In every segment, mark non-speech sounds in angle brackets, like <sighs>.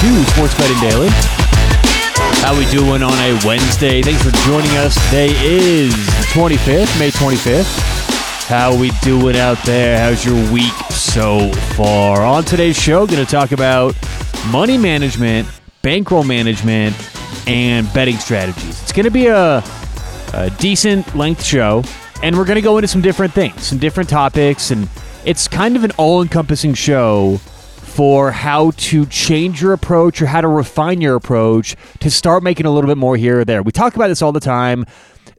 to Sports Betting Daily. How we doing on a Wednesday? Thanks for joining us. Today is the 25th, May 25th. How we doing out there? How's your week so far? On today's show, we're going to talk about money management, bankroll management, and betting strategies. It's going to be a, a decent length show, and we're going to go into some different things, some different topics, and it's kind of an all-encompassing show for how to change your approach or how to refine your approach to start making a little bit more here or there. We talk about this all the time.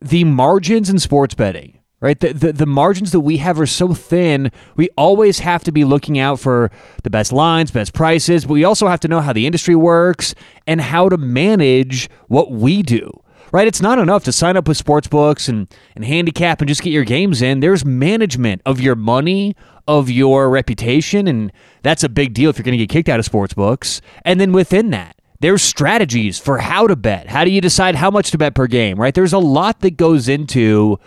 The margins in sports betting, right? The, the, the margins that we have are so thin. We always have to be looking out for the best lines, best prices, but we also have to know how the industry works and how to manage what we do right? It's not enough to sign up with sports books and, and handicap and just get your games in. There's management of your money, of your reputation, and that's a big deal if you're going to get kicked out of sports books. And then within that, there's strategies for how to bet. How do you decide how much to bet per game, right? There's a lot that goes into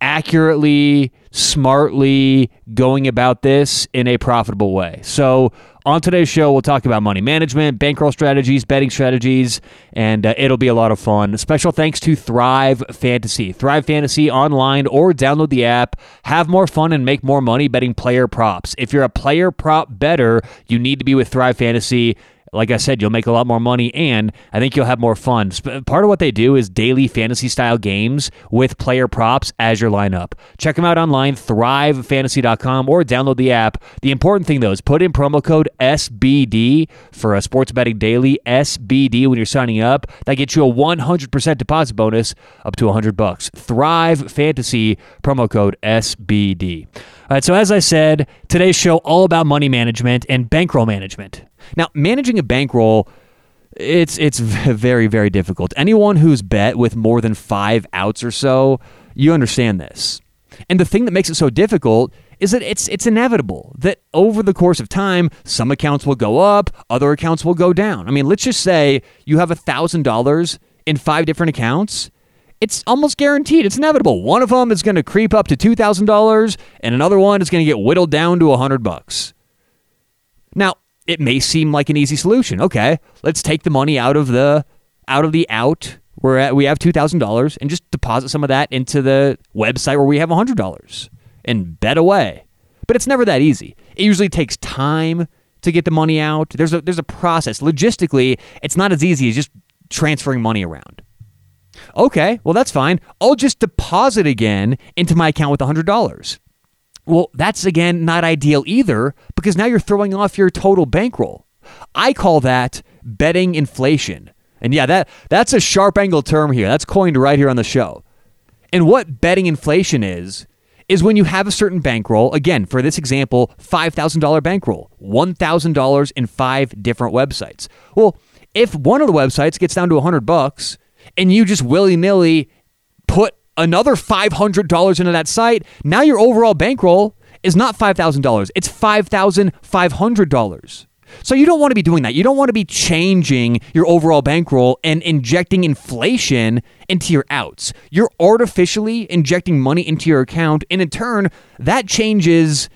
accurately, smartly going about this in a profitable way. So, on today's show, we'll talk about money management, bankroll strategies, betting strategies, and uh, it'll be a lot of fun. Special thanks to Thrive Fantasy. Thrive Fantasy online or download the app. Have more fun and make more money betting player props. If you're a player prop better, you need to be with Thrive Fantasy like I said, you'll make a lot more money and I think you'll have more fun. Part of what they do is daily fantasy style games with player props as your lineup. Check them out online, thrivefantasy.com, or download the app. The important thing, though, is put in promo code SBD for a sports betting daily SBD when you're signing up. That gets you a 100% deposit bonus up to 100 bucks. Thrive Fantasy, promo code SBD. All right, so as I said, today's show all about money management and bankroll management. Now, managing a bankroll, it's it's <laughs> very very difficult. Anyone who's bet with more than 5 outs or so, you understand this. And the thing that makes it so difficult is that it's it's inevitable that over the course of time, some accounts will go up, other accounts will go down. I mean, let's just say you have $1,000 in five different accounts it's almost guaranteed. It's inevitable. One of them is going to creep up to $2,000 and another one is going to get whittled down to 100 bucks. Now, it may seem like an easy solution. Okay, let's take the money out of the out of the out where we have $2,000 and just deposit some of that into the website where we have $100 and bet away. But it's never that easy. It usually takes time to get the money out. There's a there's a process. Logistically, it's not as easy as just transferring money around. Okay, well, that's fine. I'll just deposit again into my account with $100. Well, that's again not ideal either because now you're throwing off your total bankroll. I call that betting inflation. And yeah, that that's a sharp angle term here. That's coined right here on the show. And what betting inflation is is when you have a certain bankroll, again, for this example, $5,000 bankroll, $1,000 in five different websites. Well, if one of the websites gets down to 100 bucks, and you just willy nilly put another $500 into that site, now your overall bankroll is not $5,000, it's $5,500. So you don't want to be doing that. You don't want to be changing your overall bankroll and injecting inflation into your outs. You're artificially injecting money into your account, and in turn, that changes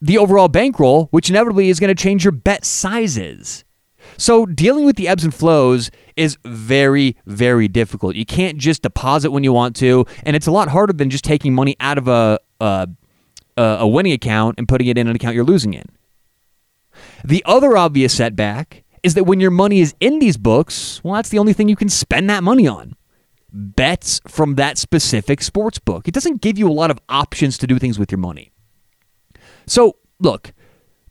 the overall bankroll, which inevitably is going to change your bet sizes. So dealing with the ebbs and flows is very, very difficult. You can't just deposit when you want to, and it's a lot harder than just taking money out of a a, a winning account and putting it in an account you're losing in. The other obvious setback is that when your money is in these books, well, that's the only thing you can spend that money on. Bets from that specific sports book. It doesn't give you a lot of options to do things with your money. So, look,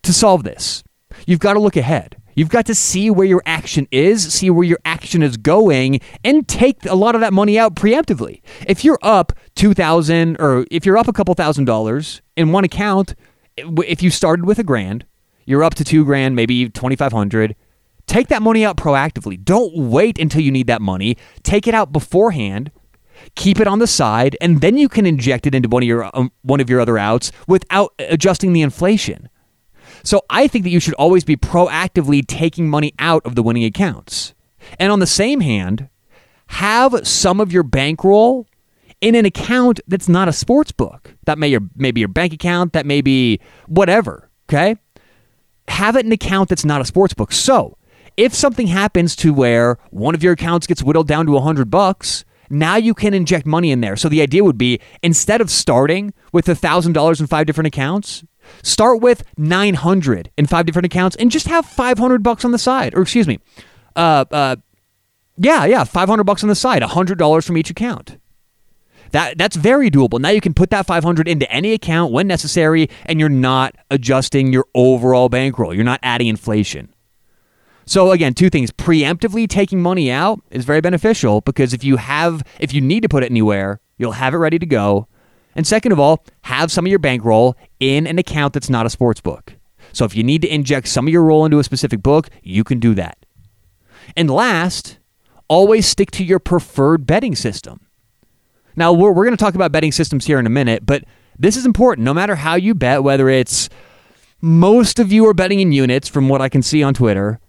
to solve this, you've got to look ahead. You've got to see where your action is, see where your action is going, and take a lot of that money out preemptively. If you're up 2000 or if you're up a couple thousand dollars in one account, if you started with a grand, you're up to 2 grand, maybe 2500, take that money out proactively. Don't wait until you need that money. Take it out beforehand. Keep it on the side, and then you can inject it into one of your um, one of your other outs without adjusting the inflation. So I think that you should always be proactively taking money out of the winning accounts. And on the same hand, have some of your bankroll in an account that's not a sports book. That may your maybe your bank account, that may be whatever, okay? Have it in an account that's not a sports book. So, if something happens to where one of your accounts gets whittled down to 100 bucks, now you can inject money in there. So the idea would be instead of starting with $1,000 in five different accounts, start with 900 in five different accounts and just have 500 bucks on the side. Or excuse me, uh, uh, yeah, yeah, 500 bucks on the side, $100 from each account. That that's very doable. Now you can put that 500 into any account when necessary and you're not adjusting your overall bankroll. You're not adding inflation. So again, two things. Preemptively taking money out is very beneficial because if you have if you need to put it anywhere, you'll have it ready to go. And second of all, have some of your bankroll in an account that's not a sports book. So if you need to inject some of your roll into a specific book, you can do that. And last, always stick to your preferred betting system. Now, we're, we're going to talk about betting systems here in a minute, but this is important. No matter how you bet, whether it's most of you are betting in units from what I can see on Twitter,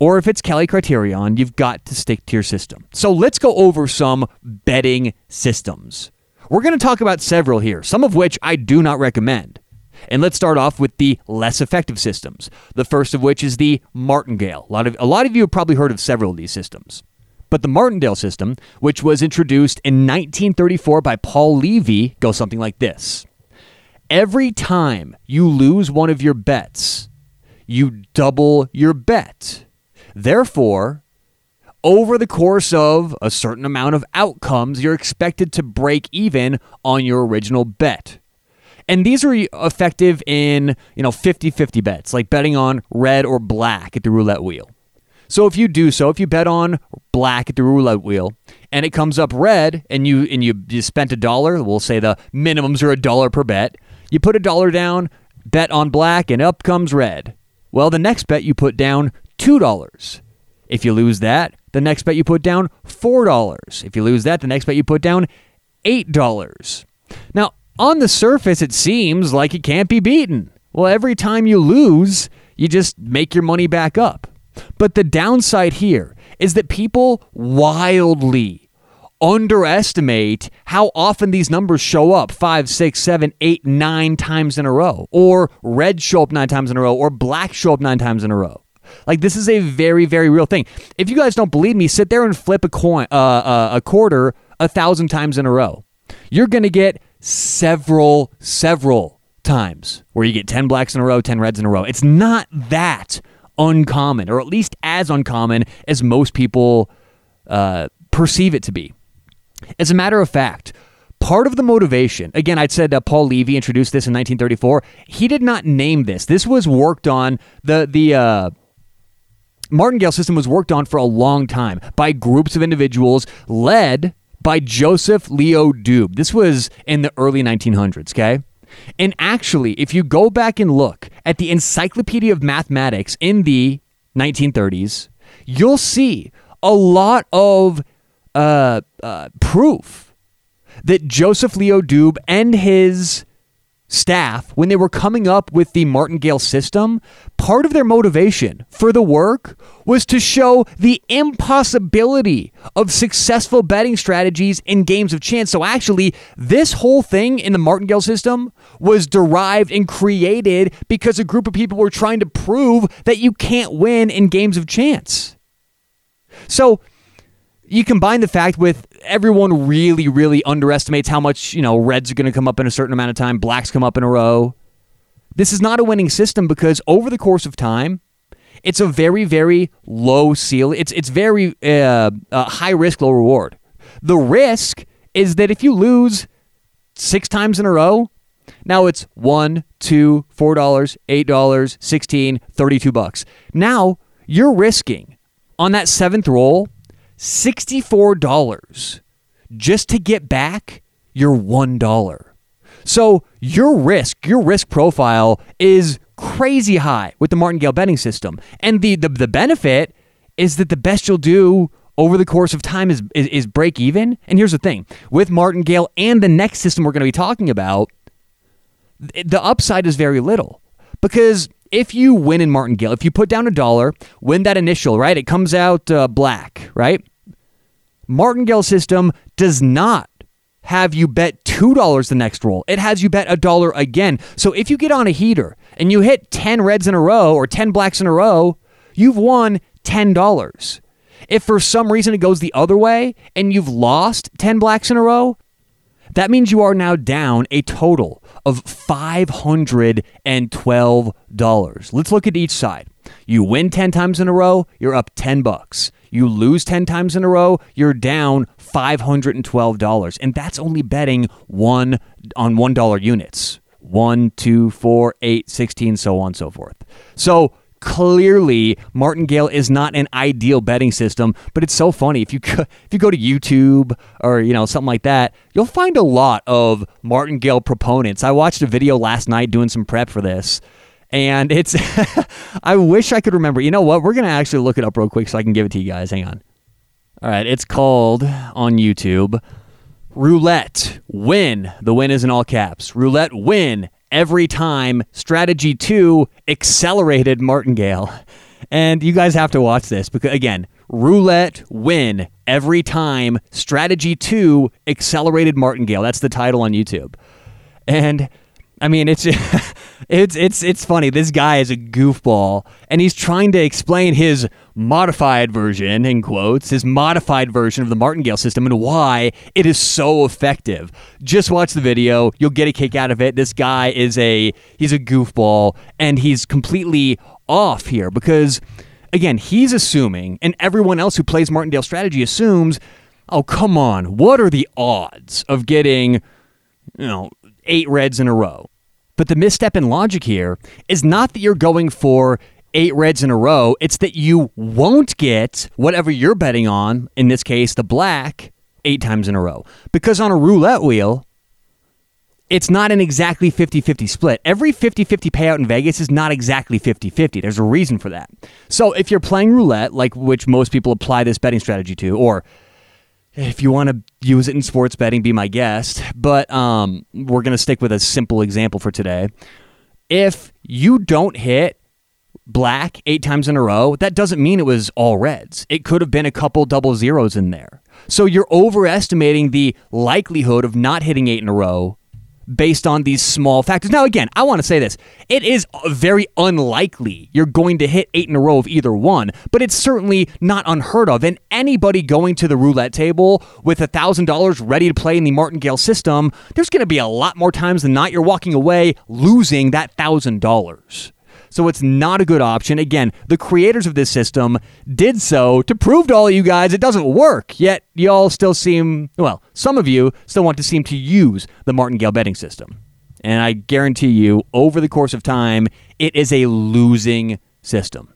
or if it's Kelly Criterion, you've got to stick to your system. So let's go over some betting systems. We're going to talk about several here, some of which I do not recommend. And let's start off with the less effective systems. The first of which is the martingale. A lot of a lot of you have probably heard of several of these systems. But the martingale system, which was introduced in 1934 by Paul Levy, goes something like this. Every time you lose one of your bets, you double your bet. Therefore, over the course of a certain amount of outcomes, you're expected to break even on your original bet. And these are effective in, you know, 50-50 bets, like betting on red or black at the roulette wheel. So if you do so, if you bet on black at the roulette wheel and it comes up red and you and you, you spent a dollar, we'll say the minimums are a dollar per bet. You put a dollar down, bet on black, and up comes red. Well, the next bet you put down two dollars. If you lose that, the next bet you put down four dollars. If you lose that, the next bet you put down eight dollars. Now, on the surface, it seems like it can't be beaten. Well, every time you lose, you just make your money back up. But the downside here is that people wildly underestimate how often these numbers show up five, six, seven, eight, nine times in a row, or red show up nine times in a row, or black show up nine times in a row. Like this is a very, very real thing. If you guys don't believe me, sit there and flip a coin, uh, uh, a quarter, a thousand times in a row. You're gonna get several, several times where you get ten blacks in a row, ten reds in a row. It's not that uncommon, or at least as uncommon as most people uh, perceive it to be. As a matter of fact, part of the motivation, again, I'd said uh, Paul Levy introduced this in 1934. He did not name this. This was worked on, the, the, uh, martingale system was worked on for a long time by groups of individuals led by Joseph Leo Doob. This was in the early 1900s, okay? And actually, if you go back and look at the Encyclopedia of Mathematics in the 1930s, you'll see a lot of uh, uh, proof that Joseph Leo Doob and his staff, when they were coming up with the martingale system, part of their motivation for the work was to show the impossibility of successful betting strategies in games of chance. So, actually, this whole thing in the martingale system was derived and created because a group of people were trying to prove that you can't win in games of chance. So, you combine the fact with everyone really, really underestimates how much, you know, reds are going to come up in a certain amount of time, blacks come up in a row. This is not a winning system because over the course of time, it's a very, very low ceiling. It's, it's very uh, uh, high risk, low reward. The risk is that if you lose six times in a row, now it's one, two, four dollars, eight dollars, sixteen, thirty-two bucks. Now you're risking on that seventh roll $64 just to get back your $1. So your risk, your risk profile is crazy high with the martingale betting system. And the, the, the benefit is that the best you'll do over the course of time is, is, is break even. And here's the thing with martingale and the next system we're going to be talking about, the upside is very little because if you win in martingale, if you put down a dollar, win that initial, right? It comes out uh, black, right? Martingale system does not have you bet $2 the next roll. It has you bet a dollar again. So if you get on a heater and you hit 10 reds in a row or 10 blacks in a row, you've won $10. If for some reason it goes the other way and you've lost 10 blacks in a row, that means you are now down a total of $512. Let's look at each side. You win 10 times in a row, you're up 10 bucks. You lose 10 times in a row, you're down $512. And that's only betting one on $1 units. 1, 2, 4, 8, 16, so on and so forth. So clearly martingale is not an ideal betting system but it's so funny. If you if you go to youtube or you know something like that you'll find a lot of martingale proponents. I watched a video last night doing some prep for this and it's <laughs> i wish i could remember. You know what? We're gonna actually look it up real quick so i can give it to you guys. Hang on. All right. It's called on youtube roulette win. The win is in all caps. Roulette win every time strategy 2 accelerated martingale. And you guys have to watch this because again roulette win every time strategy 2 accelerated martingale. That's the title on youtube. And i mean it's <laughs> it's it's it's funny. This guy is a goofball and he's trying to explain his modified version in quotes his modified version of the martingale system and why it is so effective. Just watch the video. You'll get a kick out of it. This guy is a he's a goofball and he's completely off here because again he's assuming and everyone else who plays martingale strategy assumes oh come on what are the odds of getting you know eight reds in a row? But the misstep in logic here is not that you're going for eight reds in a row, it's that you won't get whatever you're betting on, in this case, the black, eight times in a row. Because on a roulette wheel, it's not an exactly 50 50 split. Every 50 50 payout in Vegas is not exactly 50 50. There's a reason for that. So if you're playing roulette, like which most people apply this betting strategy to, or if you want to use it in sports betting, be my guest. But um, we're going to stick with a simple example for today. If you don't hit black eight times in a row, that doesn't mean it was all reds. It could have been a couple double zeros in there. So you're overestimating the likelihood of not hitting eight in a row based on these small factors. Now, again, I want to say this. It is uh, very unlikely you're going to hit eight in a row of either one, but it's certainly not unheard of. And anybody going to the roulette table with $1,000 ready to play in the martingale system, there's going to be a lot more times than not you're walking away losing that $1,000. So it's not a good option. Again, the creators of this system did so to prove to all of you guys it doesn't work. Yet y'all still seem, well, some of you still want to seem to use the martingale betting system. And I guarantee you, over the course of time, it is a losing system.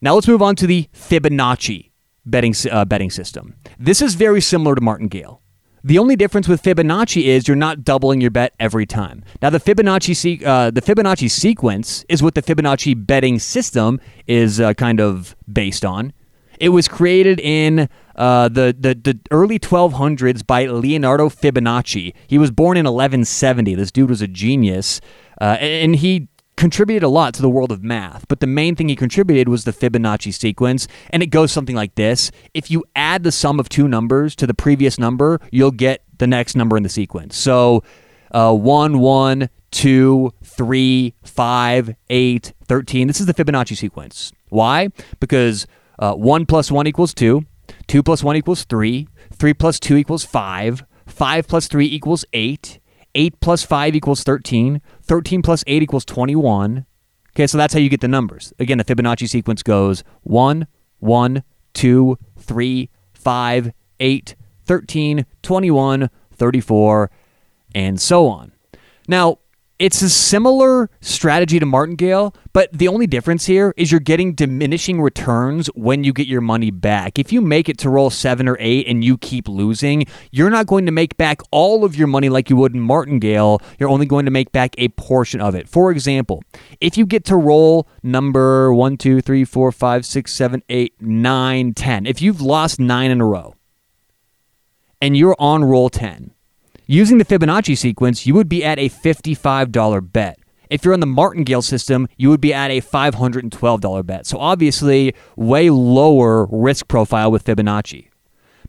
Now let's move on to the Fibonacci betting, uh, betting system. This is very similar to martingale. The only difference with Fibonacci is you're not doubling your bet every time. Now the Fibonacci se- uh, the Fibonacci sequence is what the Fibonacci betting system is uh, kind of based on. It was created in uh, the, the the early 1200s by Leonardo Fibonacci. He was born in 1170. This dude was a genius, uh, and he contributed a lot to the world of math, but the main thing he contributed was the Fibonacci sequence, and it goes something like this. If you add the sum of two numbers to the previous number, you'll get the next number in the sequence. So uh, 1, 1, 2, 3, 5, 8, 13. This is the Fibonacci sequence. Why? Because uh, 1 plus 1 equals 2, 2 plus 1 equals 3, 3 plus 2 equals 5, 5 plus 3 equals 8, 8 plus 5 equals 13. 13 plus 8 equals 21. Okay, so that's how you get the numbers. Again, the Fibonacci sequence goes 1, 1, 2, 3, 5, 8, 13, 21, 34, and so on. Now, it's a similar strategy to martingale, but the only difference here is you're getting diminishing returns when you get your money back. If you make it to roll seven or eight and you keep losing, you're not going to make back all of your money like you would in martingale. You're only going to make back a portion of it. For example, if you get to roll number one, two, three, four, five, six, seven, eight, nine, ten, if you've lost nine in a row and you're on roll 10, Using the Fibonacci sequence, you would be at a $55 bet. If you're on the martingale system, you would be at a $512 bet. So obviously, way lower risk profile with Fibonacci.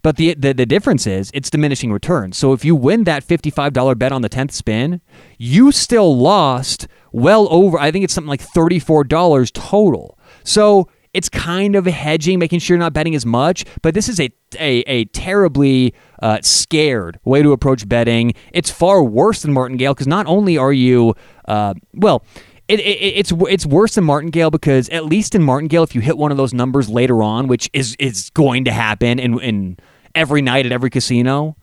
But the, the, the difference is it's diminishing returns. So if you win that $55 bet on the 10th spin, you still lost well over, I think it's something like $34 total. So it's kind of hedging, making sure you're not betting as much. But this is a a, a terribly uh, scared way to approach betting. It's far worse than Martingale because not only are you, uh, well, it, it, it's it's worse than Martingale because at least in Martingale, if you hit one of those numbers later on, which is is going to happen in, in every night at every casino,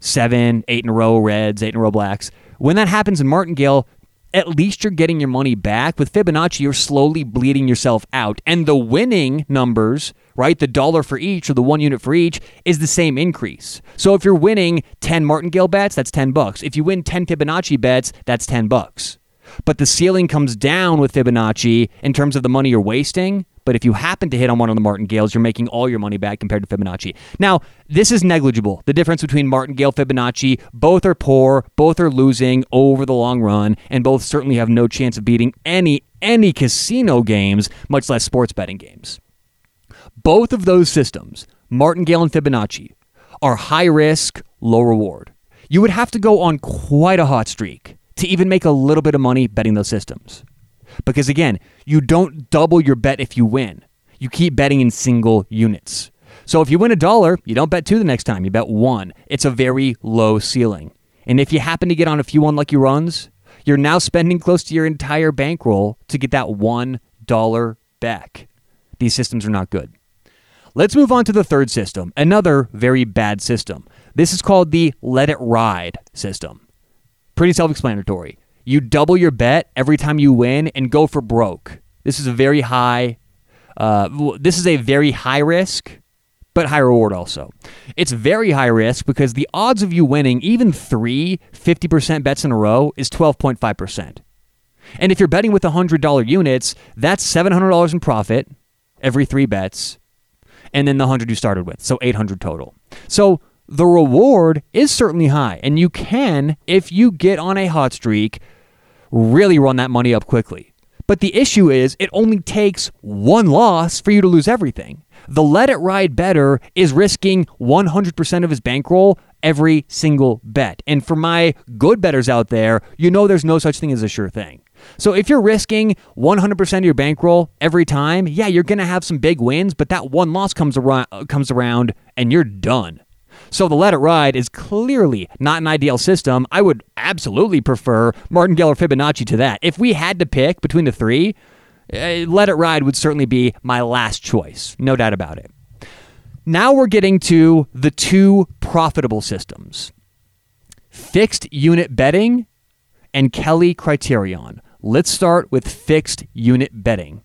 seven, eight in a row reds, eight in a row blacks. When that happens in Martingale, at least you're getting your money back. With Fibonacci, you're slowly bleeding yourself out. And the winning numbers, right, the dollar for each or the one unit for each, is the same increase. So if you're winning 10 Martingale bets, that's 10 bucks. If you win 10 Fibonacci bets, that's 10 bucks. But the ceiling comes down with Fibonacci in terms of the money you're wasting. But if you happen to hit on one of the martingales, you're making all your money back compared to Fibonacci. Now, this is negligible. The difference between martingale, Fibonacci, both are poor, both are losing over the long run, and both certainly have no chance of beating any any casino games, much less sports betting games. Both of those systems, martingale and Fibonacci, are high risk, low reward. You would have to go on quite a hot streak to even make a little bit of money betting those systems. Because again, you don't double your bet if you win. You keep betting in single units. So if you win a dollar, you don't bet two the next time, you bet one. It's a very low ceiling. And if you happen to get on a few unlucky runs, you're now spending close to your entire bankroll to get that one dollar back. These systems are not good. Let's move on to the third system, another very bad system. This is called the let it ride system. Pretty self explanatory. You double your bet every time you win and go for broke. This is a very high. Uh, this is a very high risk, but high reward also. It's very high risk because the odds of you winning even three 50% bets in a row is 12.5%. And if you're betting with $100 units, that's $700 in profit every three bets, and then the 100 you started with. So 800 total. So the reward is certainly high. And you can, if you get on a hot streak, really run that money up quickly. But the issue is, it only takes one loss for you to lose everything. The let it ride better is risking 100% of his bankroll every single bet. And for my good betters out there, you know there's no such thing as a sure thing. So if you're risking 100% of your bankroll every time, yeah, you're going to have some big wins, but that one loss comes around comes around and you're done. So the let it ride is clearly not an ideal system. I would absolutely prefer Martingale or Fibonacci to that. If we had to pick between the three, uh, let it ride would certainly be my last choice. No doubt about it. Now we're getting to the two profitable systems fixed unit betting and Kelly criterion. Let's start with fixed unit betting.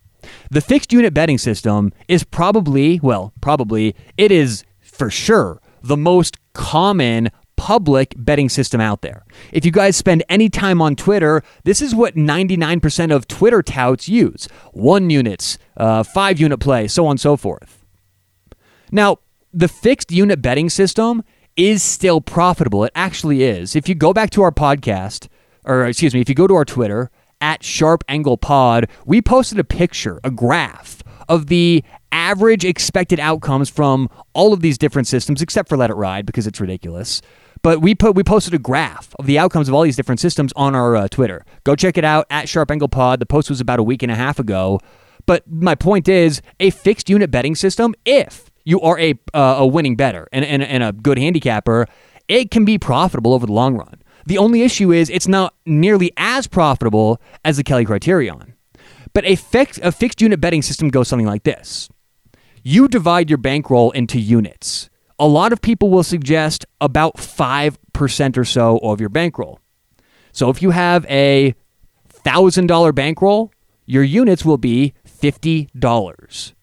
The fixed unit betting system is probably, well, probably, it is for sure the most common public betting system out there. If you guys spend any time on Twitter, this is what 99% of Twitter touts use one units, uh, five unit play, so on and so forth. Now, the fixed unit betting system is still profitable. It actually is. If you go back to our podcast, or excuse me, if you go to our Twitter, at Sharp Angle Pod, we posted a picture, a graph of the average expected outcomes from all of these different systems, except for Let It Ride because it's ridiculous. But we put we posted a graph of the outcomes of all these different systems on our uh, Twitter. Go check it out at Sharp Angle Pod. The post was about a week and a half ago. But my point is, a fixed unit betting system, if you are a uh, a winning better and, and, and a good handicapper, it can be profitable over the long run. The only issue is it's not nearly as profitable as the Kelly Criterion. But a fixed, a fixed unit betting system goes something like this you divide your bankroll into units. A lot of people will suggest about 5% or so of your bankroll. So if you have a $1,000 bankroll, your units will be $50.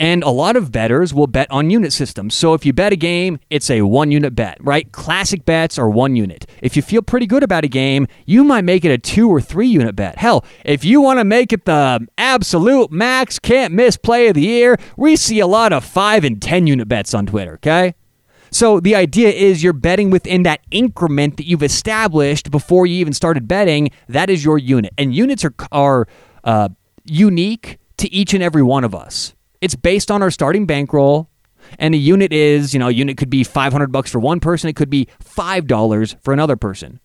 And a lot of bettors will bet on unit systems. So if you bet a game, it's a one unit bet, right? Classic bets are one unit. If you feel pretty good about a game, you might make it a two or three unit bet. Hell, if you want to make it the absolute max can't miss play of the year, we see a lot of five and 10 unit bets on Twitter, okay? So the idea is you're betting within that increment that you've established before you even started betting. That is your unit. And units are, are uh, unique to each and every one of us. It's based on our starting bankroll. And a unit is, you know, a unit could be 500 bucks for one person, it could be $5 for another person.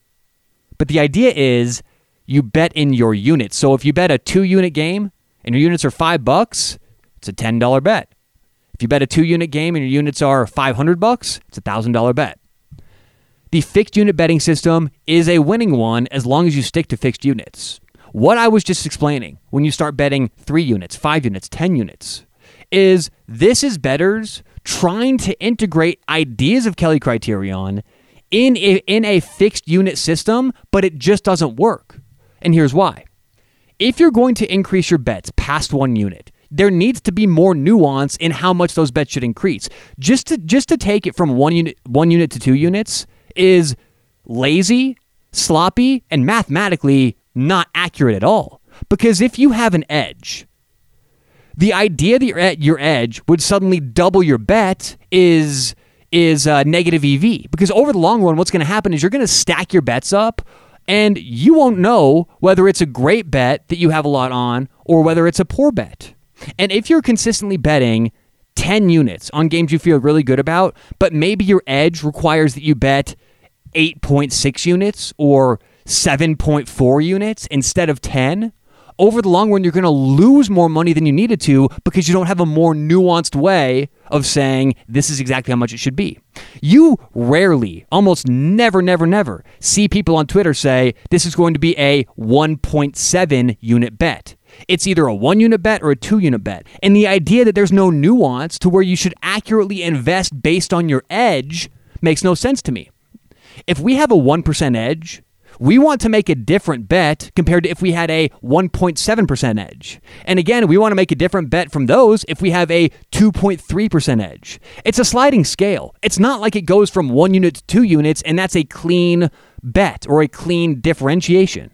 But the idea is you bet in your units. So if you bet a 2 unit game and your units are 5 bucks, it's a $10 bet. If you bet a two unit game and your units are 500 bucks, it's a $1,000 bet. The fixed unit betting system is a winning one as long as you stick to fixed units. What I was just explaining when you start betting three units, five units, 10 units is this is betters trying to integrate ideas of Kelly criterion in a, in a fixed unit system, but it just doesn't work. And here's why. If you're going to increase your bets past one unit, there needs to be more nuance in how much those bets should increase. Just to just to take it from one unit one unit to two units is lazy, sloppy, and mathematically not accurate at all. Because if you have an edge, the idea that you're at your edge would suddenly double your bet is is uh, negative EV. Because over the long run, what's going to happen is you're going to stack your bets up and you won't know whether it's a great bet that you have a lot on or whether it's a poor bet. And if you're consistently betting 10 units on games you feel really good about, but maybe your edge requires that you bet 8.6 units or 7.4 units instead of 10, over the long run, you're going to lose more money than you needed to because you don't have a more nuanced way of saying this is exactly how much it should be. You rarely, almost never, never, never see people on Twitter say this is going to be a 1.7 unit bet. It's either a one unit bet or a two unit bet. And the idea that there's no nuance to where you should accurately invest based on your edge makes no sense to me. If we have a 1% edge, we want to make a different bet compared to if we had a 1.7% edge. And again, we want to make a different bet from those if we have a 2.3% edge. It's a sliding scale. It's not like it goes from one unit to two units and that's a clean bet or a clean differentiation.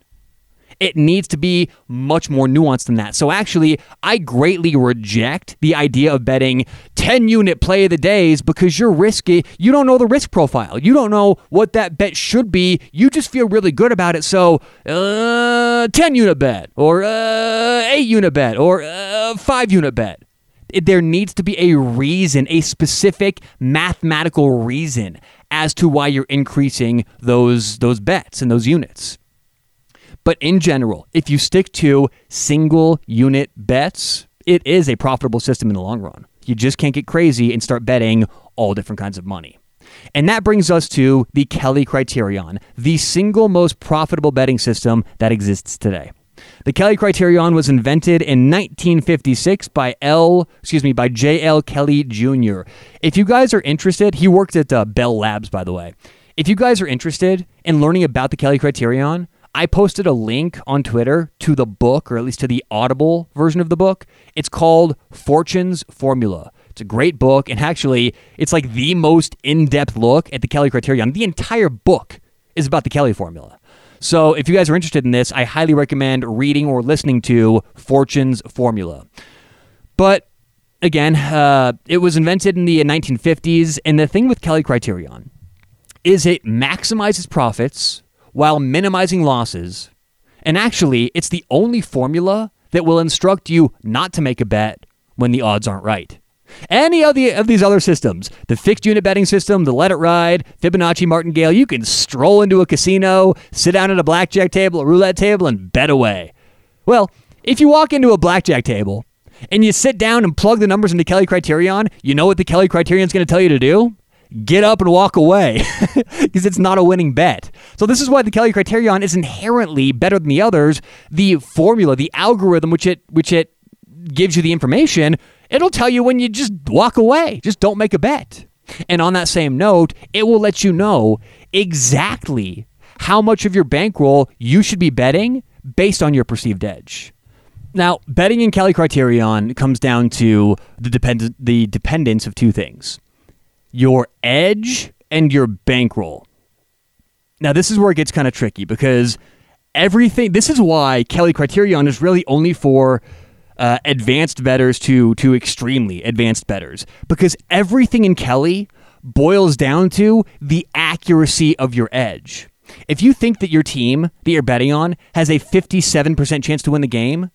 It needs to be much more nuanced than that. So actually, I greatly reject the idea of betting 10 unit play of the days because you're risky. You don't know the risk profile. You don't know what that bet should be. You just feel really good about it. So, uh, 10 unit bet or uh, 8 unit bet or uh, 5 unit bet. There needs to be a reason, a specific mathematical reason as to why you're increasing those those bets and those units. But in general, if you stick to single unit bets, it is a profitable system in the long run. You just can't get crazy and start betting all different kinds of money. And that brings us to the Kelly criterion, the single most profitable betting system that exists today. The Kelly criterion was invented in 1956 by L, excuse me, by J.L. Kelly Jr. If you guys are interested, he worked at uh, Bell Labs, by the way. If you guys are interested in learning about the Kelly criterion, I posted a link on Twitter to the book, or at least to the Audible version of the book. It's called Fortune's Formula. It's a great book, and actually, it's like the most in depth look at the Kelly criterion. The entire book is about the Kelly formula. So, if you guys are interested in this, I highly recommend reading or listening to Fortune's Formula. But again, uh, it was invented in the 1950s, and the thing with Kelly criterion is it maximizes profits while minimizing losses. And actually, it's the only formula that will instruct you not to make a bet when the odds aren't right. Any of, the, of these other systems, the fixed unit betting system, the let it ride, Fibonacci martingale, you can stroll into a casino, sit down at a blackjack table, a roulette table, and bet away. Well, if you walk into a blackjack table and you sit down and plug the numbers into Kelly Criterion, you know what the Kelly Criterion is going to tell you to do? Get up and walk away <laughs> because it's not a winning bet. So this is why the Kelly criterion is inherently better than the others. The formula, the algorithm which it which it gives you the information, it'll tell you when you just walk away. Just don't make a bet. And on that same note, it will let you know exactly how much of your bankroll you should be betting based on your perceived edge. Now, betting in Kelly Criterion comes down to the depend- the dependence of two things your edge and your bankroll. Now, this is where it gets kind of tricky because everything, this is why Kelly Criterion is really only for uh, advanced betters to, to extremely advanced betters because everything in Kelly boils down to the accuracy of your edge. If you think that your team that you're betting on has a 57% chance to win the game,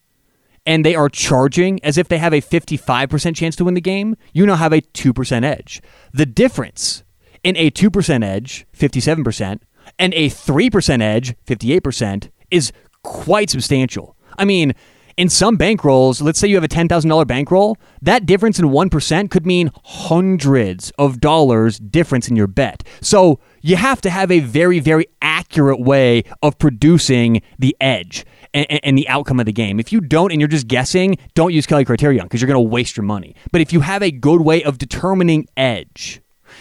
and they are charging as if they have a 55% chance to win the game, you now have a 2% edge. The difference in a 2% edge, 57%, and a 3% edge, 58%, is quite substantial. I mean, In some bankrolls, let's say you have a $10,000 bankroll, that difference in 1% could mean hundreds of dollars difference in your bet. So you have to have a very, very accurate way of producing the edge and, and, the outcome of the game. If you don't and you're just guessing, don't use Kelly Criterion because you're going to waste your money. But if you have a good way of determining edge,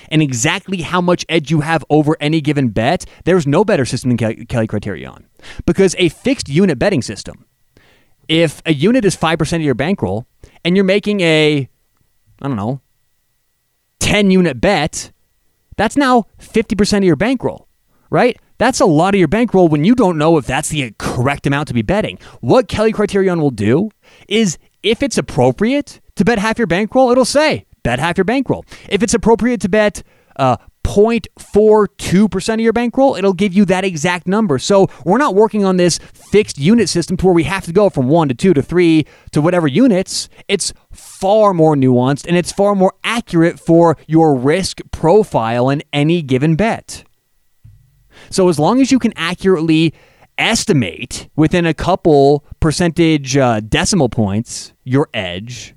and exactly how much edge you have over any given bet, there's no better system than Kelly Criterion. Because a fixed unit betting system, if a unit is 5% of your bankroll and you're making a, I don't know, 10 unit bet, that's now 50% of your bankroll, right? That's a lot of your bankroll when you don't know if that's the correct amount to be betting. What Kelly Criterion will do is if it's appropriate to bet half your bankroll, it'll say bet half your bankroll. If it's appropriate to bet uh, 0.42% of your bankroll, it'll give you that exact number. So we're not working on this fixed unit system to where we have to go from one to two to three to whatever units. It's far more nuanced and it's far more accurate for your risk profile in any given bet. So as long as you can accurately estimate within a couple percentage uh, decimal points your edge,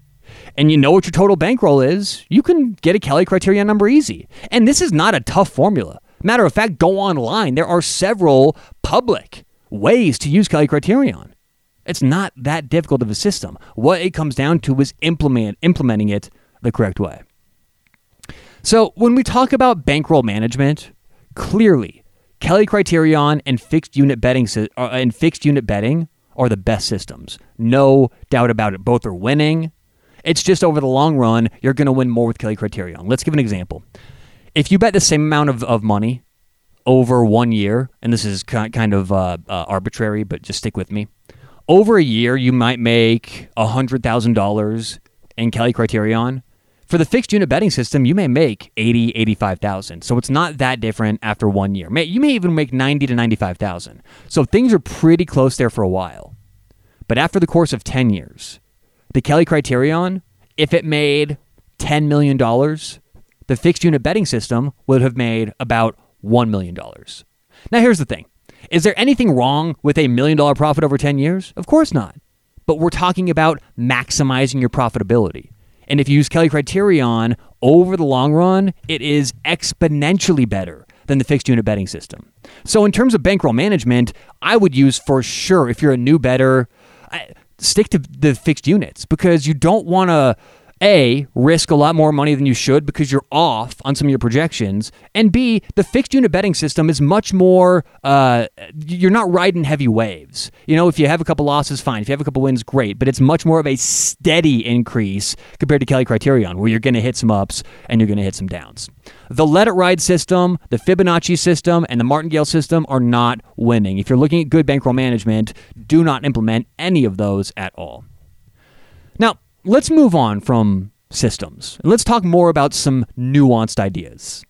and you know what your total bankroll is, you can get a Kelly Criterion number easy. And this is not a tough formula. Matter of fact, go online. There are several public ways to use Kelly Criterion. It's not that difficult of a system. What it comes down to is implement implementing it the correct way. So when we talk about bankroll management, clearly Kelly Criterion and fixed unit betting uh, and fixed unit betting are the best systems. No doubt about it. Both are winning. It's just over the long run, you're going to win more with Kelly Criterion. Let's give an example. If you bet the same amount of, of money over one year, and this is kind of uh, uh, arbitrary, but just stick with me. Over a year, you might make $100,000 in Kelly Criterion. For the fixed unit betting system, you may make 80, 85,000. So it's not that different after one year. You may even make 90 to 95,000. So things are pretty close there for a while. But after the course of 10 years, the Kelly Criterion, if it made $10 million, the fixed unit betting system would have made about $1 million. Now, here's the thing Is there anything wrong with a million dollar profit over 10 years? Of course not. But we're talking about maximizing your profitability. And if you use Kelly Criterion over the long run, it is exponentially better than the fixed unit betting system. So, in terms of bankroll management, I would use for sure if you're a new better. Stick to the fixed units because you don't want to a, risk a lot more money than you should because you're off on some of your projections. And B, the fixed unit betting system is much more, uh, you're not riding heavy waves. You know, if you have a couple losses, fine. If you have a couple wins, great. But it's much more of a steady increase compared to Kelly Criterion, where you're going to hit some ups and you're going to hit some downs. The let it ride system, the Fibonacci system, and the martingale system are not winning. If you're looking at good bankroll management, do not implement any of those at all. Now, let's move on from systems and let's talk more about some nuanced ideas.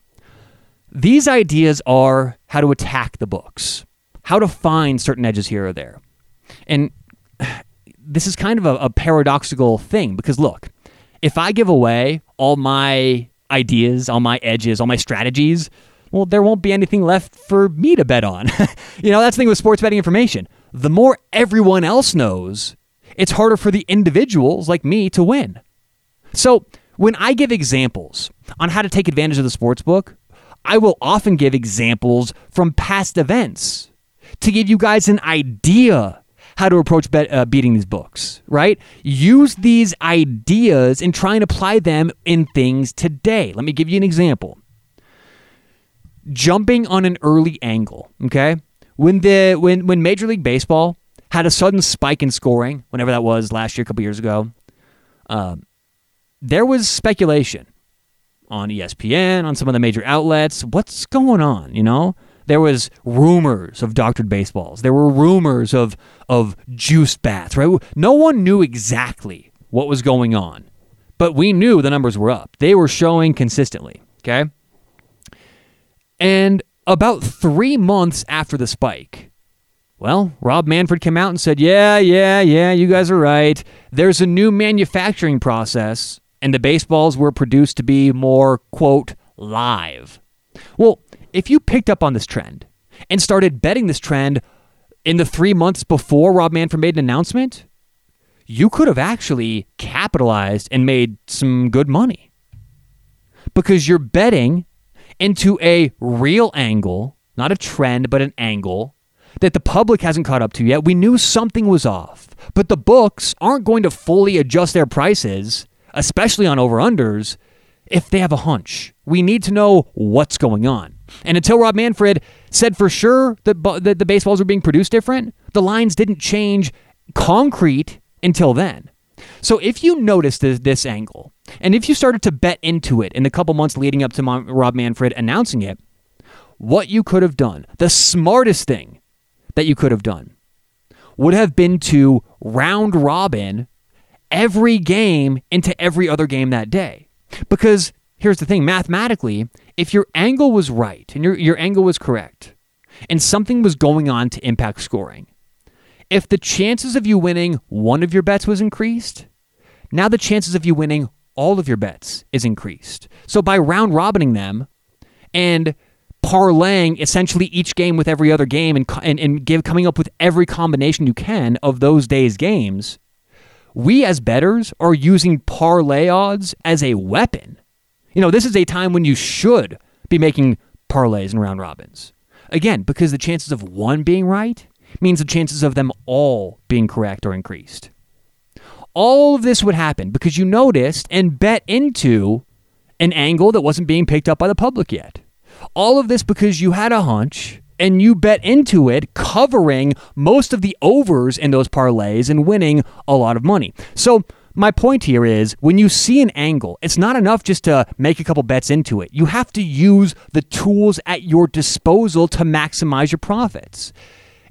These ideas are how to attack the books, how to find certain edges here or there. And <sighs> this is kind of a, a paradoxical thing because look, if I give away all my ideas, all my edges, all my strategies, well, there won't be anything left for me to bet on. <laughs> you know, that's the thing with sports betting information. The more everyone else knows, it's harder for the individuals like me to win. So, when I give examples on how to take advantage of the sports book, I will often give examples from past events to give you guys an idea how to approach uh, beating these books, right? Use these ideas and try and apply them in things today. Let me give you an example. Jumping on an early angle, okay? When the when when Major League Baseball had a sudden spike in scoring, whenever that was last year, a couple years ago. Um, there was speculation on ESPN, on some of the major outlets. What's going on? You know, there was rumors of doctored baseballs. There were rumors of of juice bats. Right? No one knew exactly what was going on, but we knew the numbers were up. They were showing consistently. Okay, and about three months after the spike, well, Rob Manfred came out and said, Yeah, yeah, yeah, you guys are right. There's a new manufacturing process, and the baseballs were produced to be more, quote, live. Well, if you picked up on this trend and started betting this trend in the three months before Rob Manfred made an announcement, you could have actually capitalized and made some good money because you're betting into a real angle, not a trend, but an angle that the public hasn't caught up to yet. We knew something was off, but the books aren't going to fully adjust their prices, especially on over unders, if they have a hunch. We need to know what's going on. And until Rob Manfred said for sure that, that the baseballs were being produced different, the lines didn't change concrete until then. So if you noticed this, this angle, and if you started to bet into it in the couple months leading up to Rob Manfred announcing it, what you could have done, the smartest thing that you could have done, would have been to round robin every game into every other game that day. Because here's the thing mathematically, if your angle was right and your, your angle was correct, and something was going on to impact scoring, if the chances of you winning one of your bets was increased, now the chances of you winning all of your bets is increased. So by round robining them and parlaying essentially each game with every other game and, and, and give, coming up with every combination you can of those days' games, we as bettors are using parlay odds as a weapon. You know, this is a time when you should be making parlays and round robins. Again, because the chances of one being right means the chances of them all being correct are increased. All of this would happen because you noticed and bet into an angle that wasn't being picked up by the public yet. All of this because you had a hunch and you bet into it, covering most of the overs in those parlays and winning a lot of money. So, my point here is when you see an angle, it's not enough just to make a couple bets into it. You have to use the tools at your disposal to maximize your profits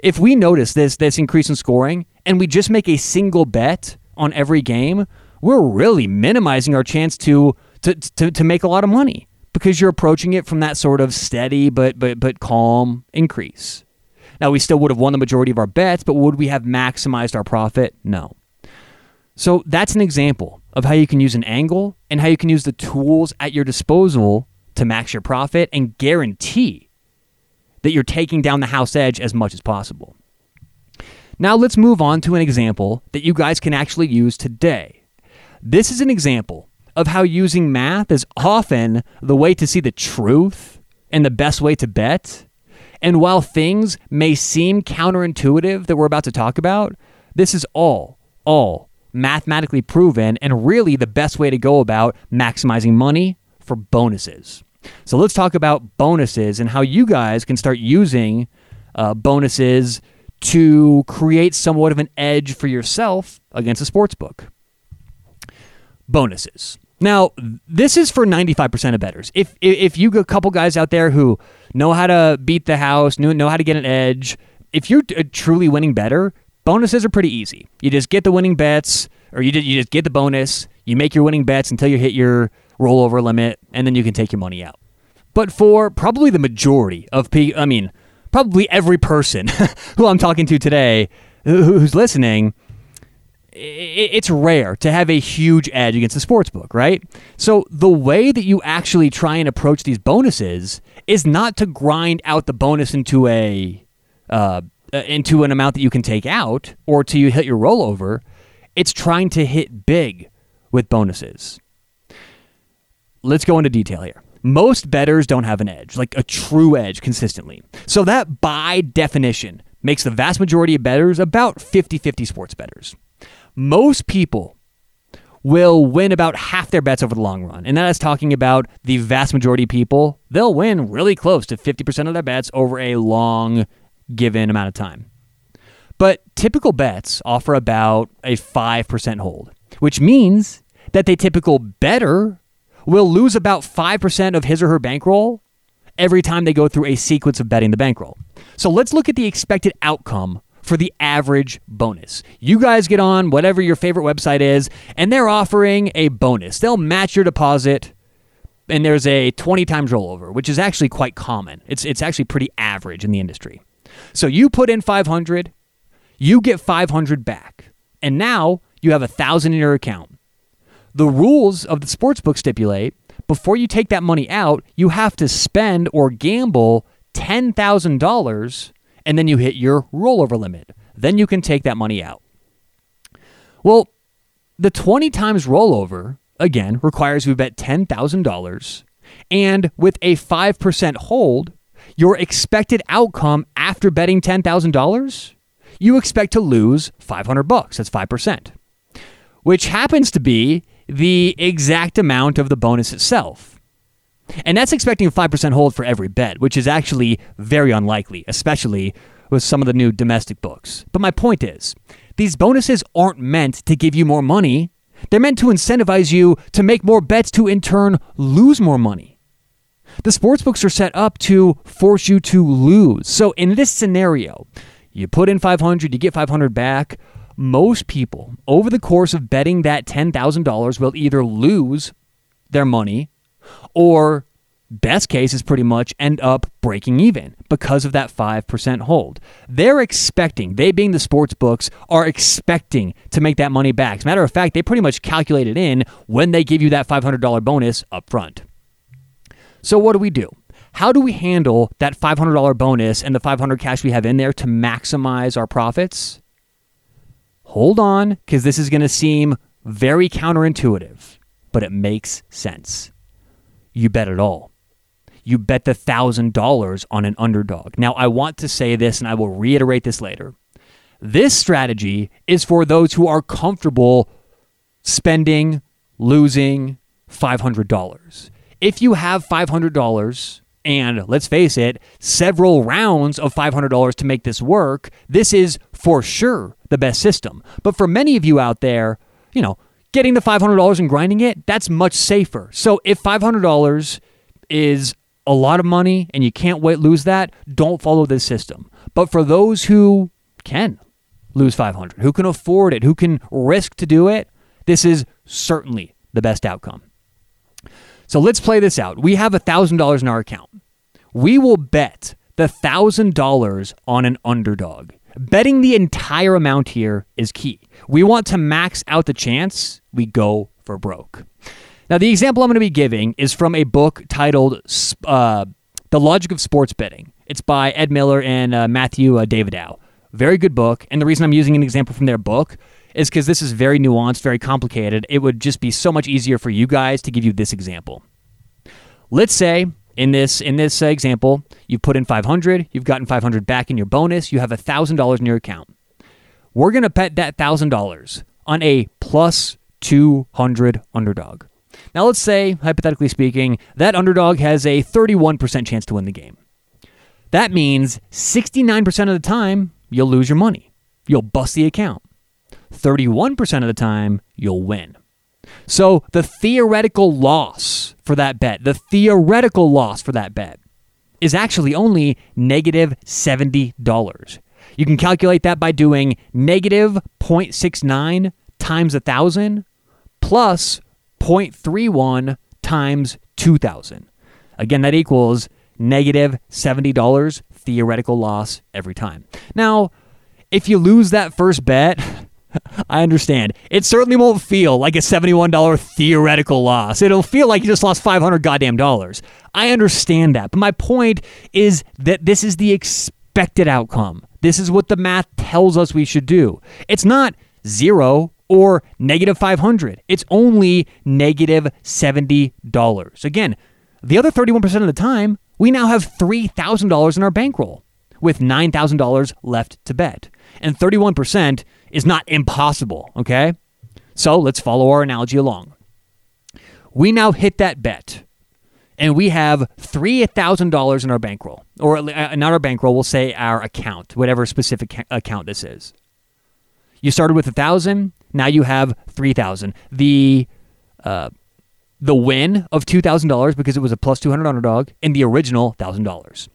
if we notice this this increase in scoring and we just make a single bet on every game, we're really minimizing our chance to to to, to make a lot of money because you're approaching it from that sort of steady but but but calm increase. Now we still would have won the majority of our bets, but would we have maximized our profit? No. So that's an example of how you can use an angle and how you can use the tools at your disposal to max your profit and guarantee that you're taking down the house edge as much as possible. Now let's move on to an example that you guys can actually use today. This is an example of how using math is often the way to see the truth and the best way to bet. And while things may seem counterintuitive that we're about to talk about, this is all, all mathematically proven and really the best way to go about maximizing money for bonuses. So let's talk about bonuses and how you guys can start using uh, bonuses to create somewhat of an edge for yourself against a sports book. Bonuses. Now, this is for 95% of bettors. If if you got a couple guys out there who know how to beat the house, know, know how to get an edge, if you're uh, truly winning bettor, bonuses are pretty easy. You just get the winning bets, or you, you just get the bonus, you make your winning bets until you hit your rollover limit, and then you can take your money out. But for probably the majority of people, I mean, probably every person <laughs> who I'm talking to today who's listening, it's rare to have a huge edge against the sports book, right? So the way that you actually try and approach these bonuses is not to grind out the bonus into a uh, uh into an amount that you can take out or to you hit your rollover. It's trying to hit big with bonuses. Let's go into detail here. Most bettors don't have an edge, like a true edge consistently. So that by definition makes the vast majority of bettors about 50 50 sports bettors. Most people will win about half their bets over the long run. And that is talking about the vast majority of people. They'll win really close to 50% of their bets over a long given amount of time. But typical bets offer about a 5% hold, which means that the typical bettor will lose about 5% of his or her bankroll every time they go through a sequence of betting the bankroll. So let's look at the expected outcome for the average bonus. You guys get on whatever your favorite website is, and they're offering a bonus. They'll match your deposit, and there's a 20 times rollover, which is actually quite common. It's, it's actually pretty average in the industry. So you put in 500, you get 500 back, and now you have a thousand in your account. The rules of the sportsbook stipulate before you take that money out, you have to spend or gamble $10,000 and then you hit your rollover limit. Then you can take that money out. Well, the 20 times rollover, again, requires we bet $10,000. And with a 5% hold, your expected outcome after betting $10,000, you expect to lose 500 bucks. That's 5%, which happens to be the exact amount of the bonus itself. And that's expecting a 5% hold for every bet, which is actually very unlikely, especially with some of the new domestic books. But my point is, these bonuses aren't meant to give you more money. They're meant to incentivize you to make more bets to in turn lose more money. The sports books are set up to force you to lose. So in this scenario, you put in 500, you get 500 back. Most people over the course of betting that $10,000 will either lose their money or best case is pretty much end up breaking even because of that 5% hold. They're expecting, they being the sports books, are expecting to make that money back. As a matter of fact, they pretty much calculate it in when they give you that $500 bonus up front. So, what do we do? How do we handle that $500 bonus and the 500 cash we have in there to maximize our profits? Hold on, because this is going to seem very counterintuitive, but it makes sense. You bet it all you bet the $1,000 on an underdog. Now, I want to say this and I will reiterate this later. This strategy is for those who are comfortable spending, losing $500. If you have $500 and let's face it, several rounds of $500 to make this work, this is for sure the best system. But for many of you out there, you know, getting the $500 and grinding it, that's much safer. So if $500 is a lot of money and you can't wait lose that, don't follow this system. But for those who can lose 500, who can afford it, who can risk to do it, this is certainly the best outcome. So let's play this out. We have $1,000 in our account. We will bet the $1,000 on an underdog. Betting the entire amount here is key. We want to max out the chance we go for broke. Now, the example I'm going to be giving is from a book titled uh, The Logic of Sports Betting. It's by Ed Miller and uh, Matthew uh, Davidow. Very good book. And the reason I'm using an example from their book is because this is very nuanced, very complicated. It would just be so much easier for you guys to give you this example. Let's say in this in this uh, example, you've put in 500, you've gotten 500 back in your bonus, you have $1,000 in your account. We're going to bet that $1,000 on a plus 200 underdog. Now, let's say, hypothetically speaking, that underdog has a 31% chance to win the game. That means 69% of the time, you'll lose your money. You'll bust the account. 31% of the time, you'll win. So, the theoretical loss for that bet, the theoretical loss for that bet, is actually only negative $70. You can calculate that by doing negative 0.69 times 1,000 plus 0.31 times 2,000. Again, that equals negative $70 theoretical loss every time. Now, if you lose that first bet, <laughs> I understand. It certainly won't feel like a $71 theoretical loss. It'll feel like you just lost 500 goddamn dollars. I understand that. But my point is that this is the expected outcome. This is what the math tells us we should do. It's not zero or negative 500. It's only negative $70. Again, the other 31% of the time, we now have $3,000 in our bankroll with $9,000 left to bet. And 31% is not impossible, okay? So let's follow our analogy along. We now hit that bet and we have $3,000 in our bankroll, or uh, not our bankroll, we'll say our account, whatever specific account this is. You started with a thousand, now you have three thousand. The uh, the win of two thousand dollars because it was a plus two hundred underdog, and the original thousand dollars.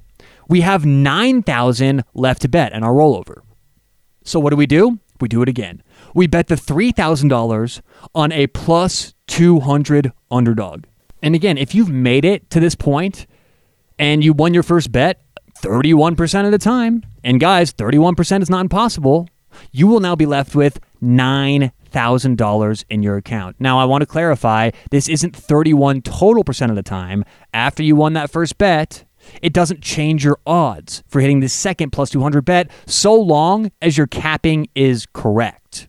We have nine thousand left to bet in our rollover. So what do we do? We do it again. We bet the three thousand dollars on a plus two hundred underdog. And again, if you've made it to this point and you won your first bet 31% of the time, and guys, 31% is not impossible you will now be left with $9,000 in your account. Now, I want to clarify this isn't 31 total percent of the time. After you won that first bet, it doesn't change your odds for hitting the second plus 200 bet so long as your capping is correct.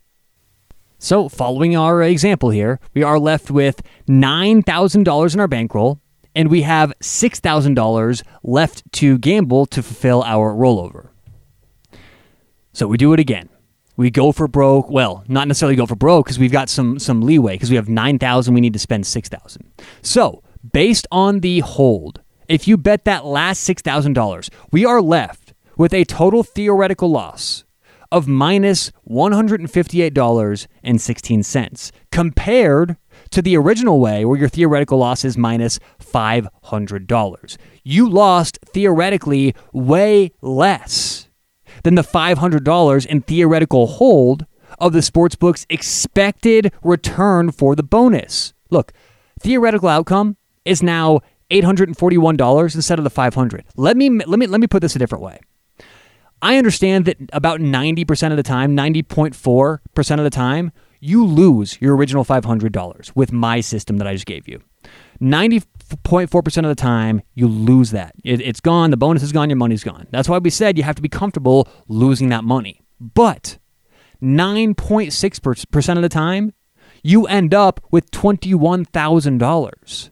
So, following our example here, we are left with $9,000 in our bankroll and we have $6,000 left to gamble to fulfill our rollover. So, we do it again. We go for broke. Well, not necessarily go for broke because we've got some some leeway because we have 9,000 we need to spend 6,000. So, based on the hold, if you bet that last $6,000, we are left with a total theoretical loss of minus $158.16 compared to the original way where your theoretical loss is minus $500. You lost theoretically way less than the $500 in theoretical hold of the sportsbook's expected return for the bonus. Look, theoretical outcome is now $841 instead of the 500. Let me let me let me put this a different way. I understand that about 90% of the time, 90.4% of the time, you lose your original $500 with my system that I just gave you. 90.4% of the time, you lose that. It, it's gone, the bonus is gone, your money's gone. That's why we said you have to be comfortable losing that money. But 9.6% of the time, you end up with $21,000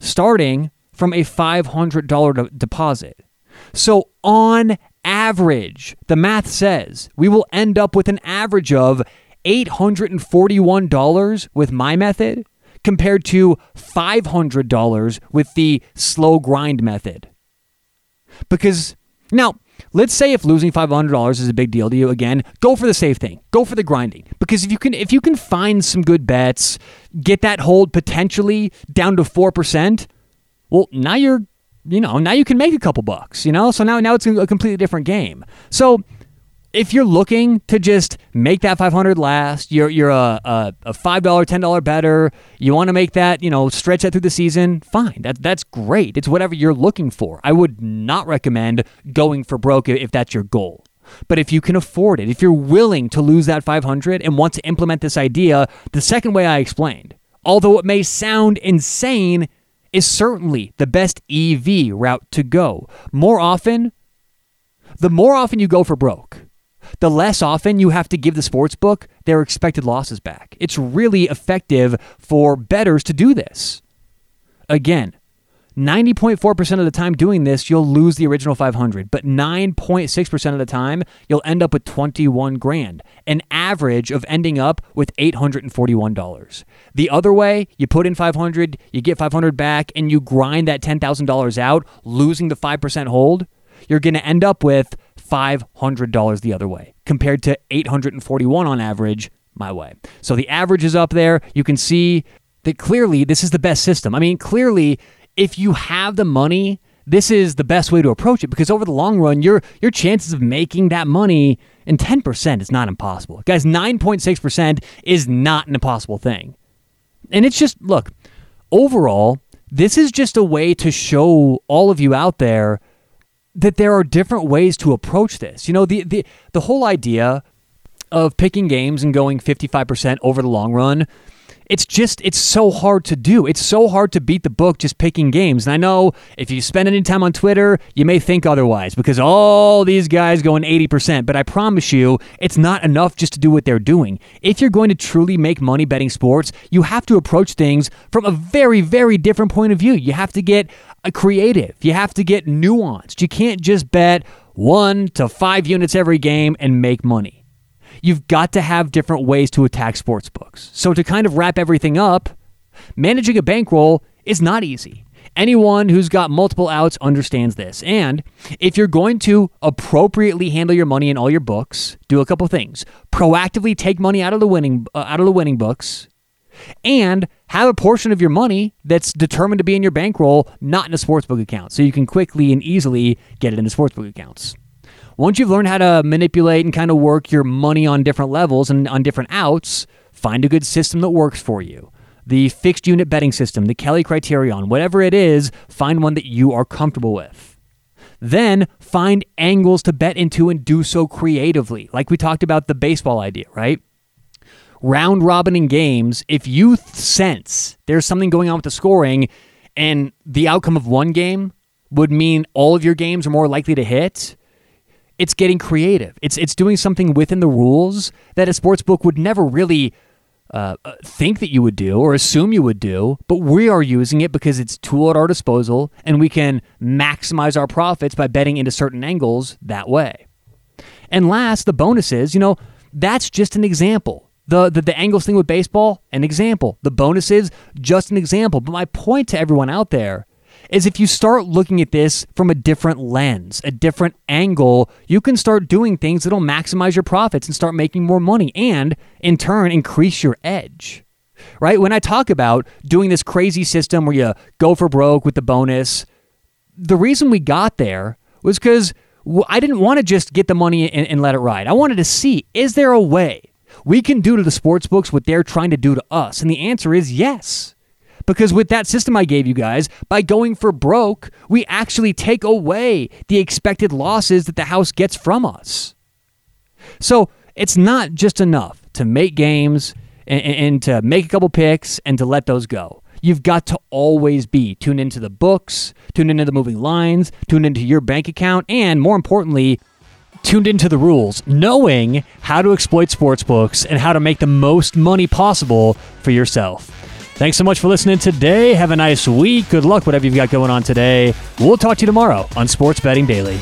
starting from a $500 de- deposit. So, on average, the math says we will end up with an average of $841 with my method compared to $500 with the slow grind method. Because now, let's say if losing $500 is a big deal to you again, go for the safe thing. Go for the grinding. Because if you can if you can find some good bets, get that hold potentially down to 4%, well, now you're you know, now you can make a couple bucks, you know? So now now it's a completely different game. So if you're looking to just make that 500 last, you're you're a, a, a $5, $10 bettor, you want to make that, you know, stretch that through the season, fine. That, that's great. It's whatever you're looking for. I would not recommend going for broke if that's your goal. But if you can afford it, if you're willing to lose that 500 and want to implement this idea, the second way I explained, although it may sound insane, is certainly the best EV route to go. More often, the more often you go for broke, the less often you have to give the sports book their expected losses back. It's really effective for bettors to do this. Again, 90.4% of the time doing this, you'll lose the original 500, but 9.6% of the time, you'll end up with 21 grand, an average of ending up with $841. The other way, you put in 500, you get 500 back, and you grind that $10,000 out, losing the 5% hold, you're going to end up with $500 the other way compared to 841 on average my way. So the average is up there. You can see that clearly this is the best system. I mean, clearly if you have the money, this is the best way to approach it because over the long run, your your chances of making that money in 10% is not impossible. Guys, 9.6% is not an impossible thing. And it's just look, overall, this is just a way to show all of you out there that there are different ways to approach this. You know, the the the whole idea of picking games and going 55% over the long run it's just it's so hard to do. It's so hard to beat the book just picking games. And I know if you spend any time on Twitter, you may think otherwise because all these guys going 80%, but I promise you, it's not enough just to do what they're doing. If you're going to truly make money betting sports, you have to approach things from a very very different point of view. You have to get creative. You have to get nuanced. You can't just bet 1 to 5 units every game and make money you've got to have different ways to attack sports books. So, to kind of wrap everything up, managing a bankroll is not easy. Anyone who's got multiple outs understands this. And if you're going to appropriately handle your money in all your books, do a couple things. Proactively take money out of the winning uh, out of the winning books and have a portion of your money that's determined to be in your bankroll not in a sportsbook account so you can quickly and easily get it into sportsbook accounts once you've learned how to manipulate and kind of work your money on different levels and on different outs, find a good system that works for you. The fixed unit betting system, the Kelly criterion, whatever it is, find one that you are comfortable with. Then find angles to bet into and do so creatively, like we talked about the baseball idea, right? Round robin in games, if you sense there's something going on with the scoring and the outcome of one game would mean all of your games are more likely to hit, it's getting creative. It's it's doing something within the rules that a sports book would never really uh, uh, think that you would do or assume you would do, but we are using it because it's tool at our disposal and we can maximize our profits by betting into certain angles that way. And last, the bonuses, you know, that's just an example. The, the the angles thing with baseball, an example. The bonuses, just an example. But my point to everyone out there is if you start looking at this from a different lens, a different angle, you can start doing things that'll maximize your profits and start making more money and in turn increase your edge. Right? When I talk about doing this crazy system where you go for broke with the bonus, the reason we got there was because I didn't want to just get the money and, and let it ride. I wanted to see is there a way we can do to the sports books what they're trying to do to us? And the answer is yes. Because with that system I gave you guys, by going for broke, we actually take away the expected losses that the house gets from us. So it's not just enough to make games and, and to make a couple picks and to let those go. You've got to always be tuned into the books, tuned into the moving lines, tuned into your bank account, and more importantly, tuned into the rules, knowing how to exploit sports books and how to make the most money possible for yourself. Thanks so much for listening today. Have a nice week. Good luck, whatever you've got going on today. We'll talk to you tomorrow on Sports Betting Daily.